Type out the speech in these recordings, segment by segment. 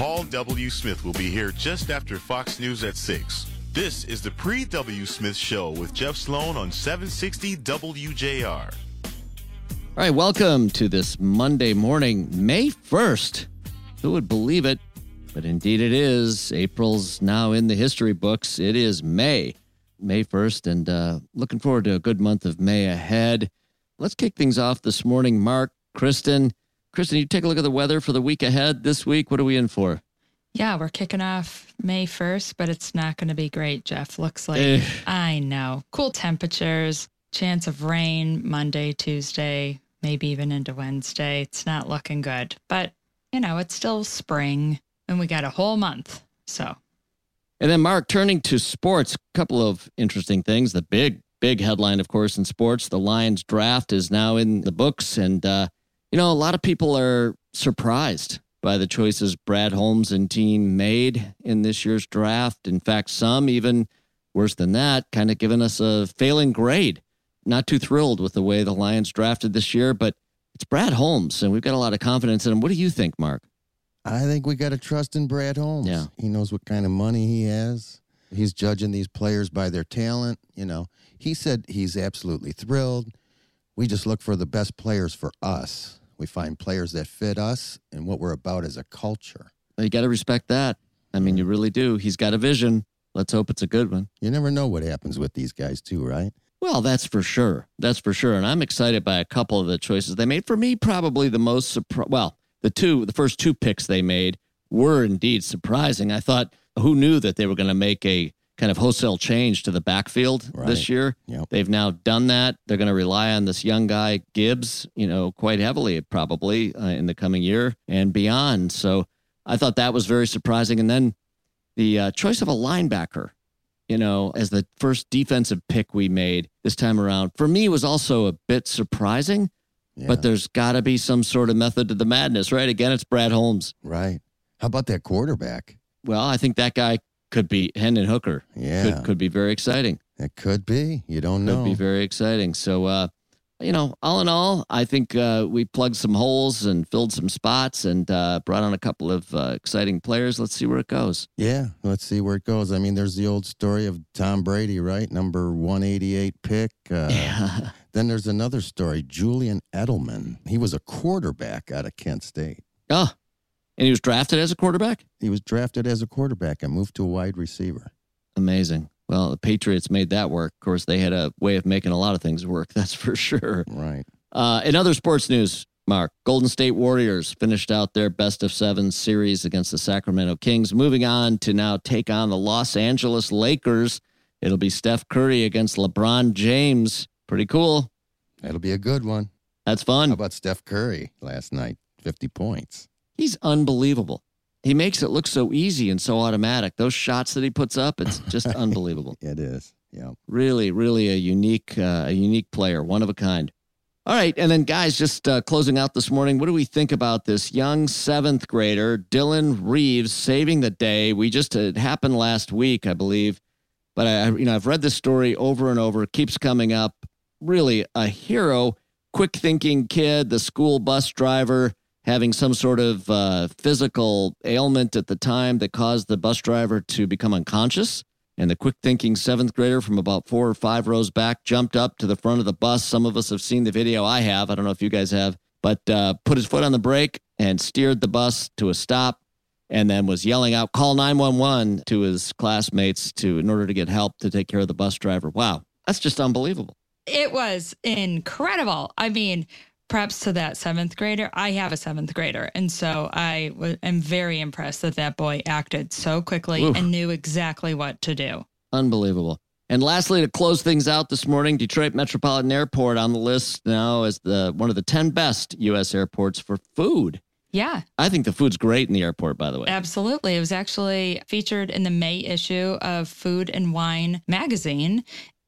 Paul W. Smith will be here just after Fox News at 6. This is the Paul W. Smith Show with Jeff Sloan on 760 WJR. All right, welcome to this Monday morning, May 1st. Who would believe it? But indeed it is. April's now in the history books. It is May, May 1st, and uh, looking forward to a good month of May ahead. Let's kick things off this morning. Mark, Kristin, Kristin, you take a look at the weather for the week ahead this week. What are we in for? Yeah, we're kicking off May 1st, but it's not going to be great, Jeff. Looks like, Eh. I know. Cool temperatures, chance of rain Monday, Tuesday, maybe even into Wednesday. It's not looking good, but you know, it's still spring and we got a whole month. So, And then, Mark, turning to sports, a couple of interesting things. The big, big headline, of course, in sports the Lions draft is now in the books. And, uh, you know, a lot of people are surprised by the choices Brad Holmes and team made in this year's draft. In fact, some even worse than that, kind of giving us a failing grade. Not too thrilled with the way the Lions drafted this year, but it's Brad Holmes, and we've got a lot of confidence in him. What do you think, Mark? I think we got to trust in Brad Holmes. Yeah. He knows what kind of money he has. He's judging these players by their talent. You know, he said he's absolutely thrilled. We just look for the best players for us. We find players that fit us and what we're about as a culture. You got to respect that. I mean, you really do. He's got a vision. Let's hope it's a good one. You never know what happens with these guys, too, right? Well, that's for sure. That's for sure. And I'm excited by a couple of the choices they made. For me, probably the most surprise. Well, the two, the first two picks they made were indeed surprising. I thought, who knew that they were going to make a kind of wholesale change to the backfield Right. this year? Yep. They've now done that. They're going to rely on this young guy Gibbs, you know, quite heavily probably uh, in the coming year and beyond. So I thought that was very surprising. And then the uh, choice of a linebacker, you know, as the first defensive pick we made this time around, for me was also a bit surprising. Yeah. But there's got to be some sort of method to the madness, right? Again, it's Brad Holmes. right. How about that quarterback? Well, I think that guy could be Hendon Hooker. Yeah. Could, could be very exciting. It could be. You don't know. Could be very exciting. So, uh, you know, all in all, I think uh, we plugged some holes and filled some spots and uh, brought on a couple of uh, exciting players. Let's see where it goes. Yeah, let's see where it goes. I mean, there's the old story of Tom Brady, right? Number 188 pick. Uh, Yeah. Then there's another story, Julian Edelman. He was a quarterback out of Kent State. Oh, and he was drafted as a quarterback? He was drafted as a quarterback and moved to a wide receiver. Amazing. Well, the Patriots made that work. Of course, they had a way of making a lot of things work. That's for sure. Right. Uh, in other sports news, Mark, Golden State Warriors finished out their best of seven series against the Sacramento Kings, moving on to now take on the Los Angeles Lakers. It'll be Steph Curry against LeBron James. Pretty cool. That'll be a good one. That's How fun. about Steph Curry last night? 50 points. He's unbelievable. He makes it look so easy and so automatic. Those shots that he puts up, it's just unbelievable. It is. Yeah. really really a unique uh, a unique player one of a kind all right and then guys just uh, closing out this morning what do we think about this young seventh grader dillon reeves saving the day we just it happened last week i believe but i you know i've read this story over and over it keeps coming up really a hero quick thinking kid the school bus driver having some sort of uh, physical ailment at the time that caused the bus driver to become unconscious and the quick thinking seventh grader from about four or five rows back jumped up to the front of the bus. Some of us have seen the video. I have. I don't know if you guys have, but uh, put his foot on the brake and steered the bus to a stop and then was yelling out, call 911 to his classmates to in order to get help to take care of the bus driver. Wow. That's just unbelievable. It was incredible. I mean, props to that seventh grader. I have a seventh grader. And so I w- am very impressed that that boy acted so quickly Oof. and knew exactly what to do. Unbelievable. And lastly, to close things out this morning, Detroit Metropolitan Airport on the list now as the one of the 10 best U.S. airports for food. Yeah, I think the food's great in the airport, by the way. absolutely. It was actually featured in the May issue of Food and Wine magazine.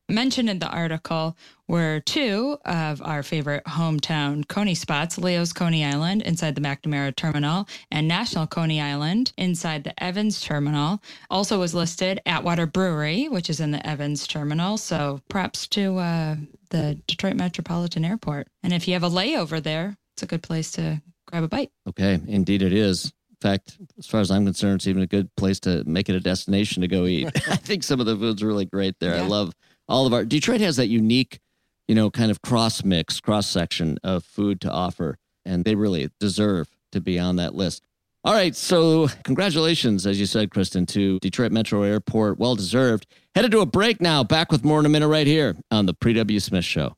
Mentioned in the article were two of our favorite hometown Coney spots Leo's Coney Island inside the McNamara Terminal and National Coney Island inside the Evans Terminal. Also was listed Atwater Brewery, which is in the Evans Terminal. So props to uh, the Detroit Metropolitan Airport. And if you have a layover there, it's a good place to grab a bite. Okay, indeed it is. In fact, as far as I'm concerned, it's even a good place to make it a destination to go eat. I think some of the food's really great there. I Yeah. love all of our Detroit has that unique, you know, kind of cross mix, cross section of food to offer, and they really deserve to be on that list. All right, so congratulations, as you said, Kristin, to Detroit Metro Airport. Well deserved. Headed to a break now. Back with more in a minute right here on the Paul W Smith Show.